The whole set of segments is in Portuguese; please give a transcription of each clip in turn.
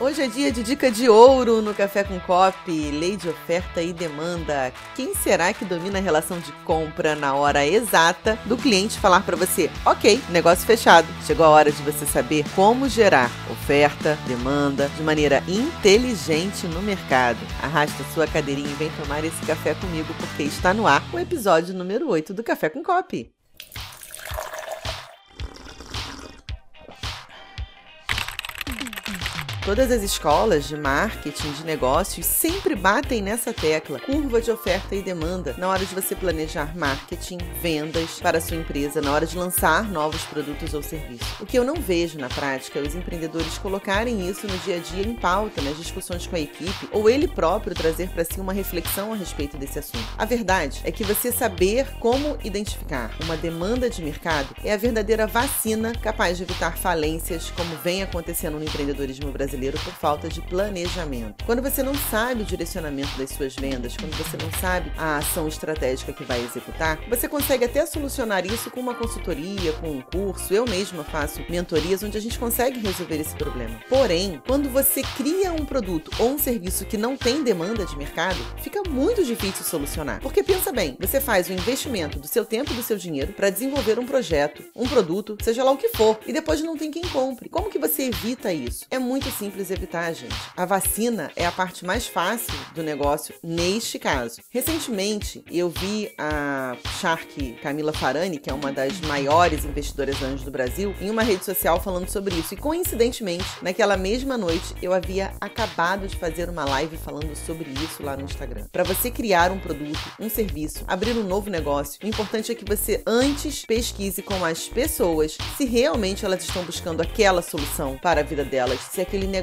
Hoje é dia de dica de ouro no Café com Cop, lei de oferta e demanda. Quem será que domina a relação de compra na hora exata do cliente falar para você: "OK, negócio fechado". Chegou a hora de você saber como gerar oferta, demanda de maneira inteligente no mercado. Arrasta sua cadeirinha e vem tomar esse café comigo porque está no ar o episódio número 8 do Café com Cop. Todas as escolas de marketing, de negócios, sempre batem nessa tecla, curva de oferta e demanda, na hora de você planejar marketing, vendas para a sua empresa, na hora de lançar novos produtos ou serviços. O que eu não vejo na prática é os empreendedores colocarem isso no dia a dia em pauta, nas discussões com a equipe, ou ele próprio trazer para si uma reflexão a respeito desse assunto. A verdade é que você saber como identificar uma demanda de mercado é a verdadeira vacina capaz de evitar falências, como vem acontecendo no empreendedorismo brasileiro brasileiro por falta de planejamento. Quando você não sabe o direcionamento das suas vendas, quando você não sabe a ação estratégica que vai executar, você consegue até solucionar isso com uma consultoria, com um curso. Eu mesma faço mentorias onde a gente consegue resolver esse problema. Porém, quando você cria um produto ou um serviço que não tem demanda de mercado, fica muito difícil solucionar. Porque pensa bem, você faz o investimento do seu tempo e do seu dinheiro para desenvolver um projeto, um produto, seja lá o que for, e depois não tem quem compre. Como que você evita isso? É muito simples simples evitar, gente. A vacina é a parte mais fácil do negócio neste caso. Recentemente, eu vi a Shark Camila Farani, que é uma das maiores investidoras anjos do Brasil, em uma rede social falando sobre isso. E coincidentemente, naquela mesma noite, eu havia acabado de fazer uma live falando sobre isso lá no Instagram. Para você criar um produto, um serviço, abrir um novo negócio, o importante é que você antes pesquise com as pessoas se realmente elas estão buscando aquela solução para a vida delas, se aquele negócio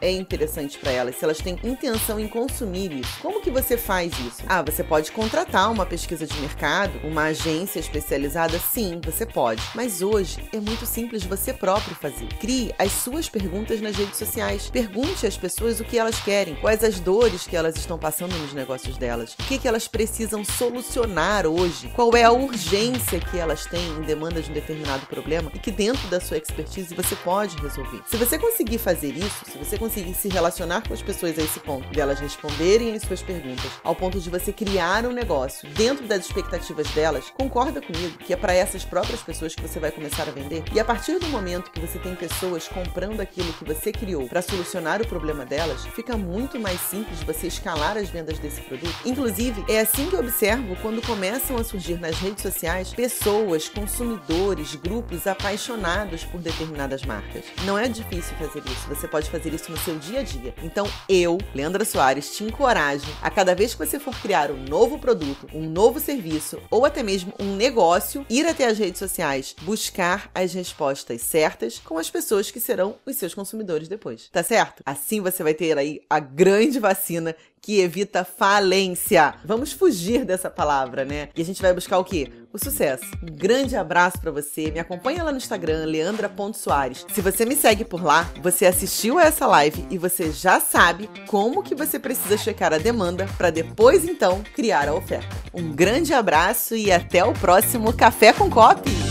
é interessante para elas, se elas têm intenção em consumir isso. Como que você faz isso? Ah, você pode contratar uma pesquisa de mercado, uma agência especializada? Sim, você pode. Mas hoje é muito simples você próprio fazer. Crie as suas perguntas nas redes sociais. Pergunte às pessoas o que elas querem, quais as dores que elas estão passando nos negócios delas, o que, que elas precisam solucionar hoje, qual é a urgência que elas têm em demanda de um determinado problema e que dentro da sua expertise você pode resolver. Se você conseguir fazer isso, isso, se você conseguir se relacionar com as pessoas a esse ponto, delas responderem as suas perguntas, ao ponto de você criar um negócio dentro das expectativas delas, concorda comigo que é para essas próprias pessoas que você vai começar a vender? E a partir do momento que você tem pessoas comprando aquilo que você criou para solucionar o problema delas, fica muito mais simples você escalar as vendas desse produto. Inclusive, é assim que eu observo quando começam a surgir nas redes sociais pessoas, consumidores, grupos apaixonados por determinadas marcas. Não é difícil fazer isso. Você pode pode fazer isso no seu dia a dia. Então, eu, Leandra Soares, te encorajo a cada vez que você for criar um novo produto, um novo serviço ou até mesmo um negócio, ir até as redes sociais, buscar as respostas certas com as pessoas que serão os seus consumidores depois. Tá certo? Assim você vai ter aí a grande vacina que evita falência. Vamos fugir dessa palavra, né? E a gente vai buscar o quê? O sucesso. Um grande abraço para você. Me acompanha lá no Instagram, leandra.soares. Se você me segue por lá, você assistiu a essa live e você já sabe como que você precisa checar a demanda para depois então criar a oferta. Um grande abraço e até o próximo Café com Copy.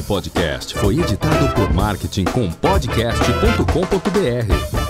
Este podcast foi editado por marketingcompodcast.com.br.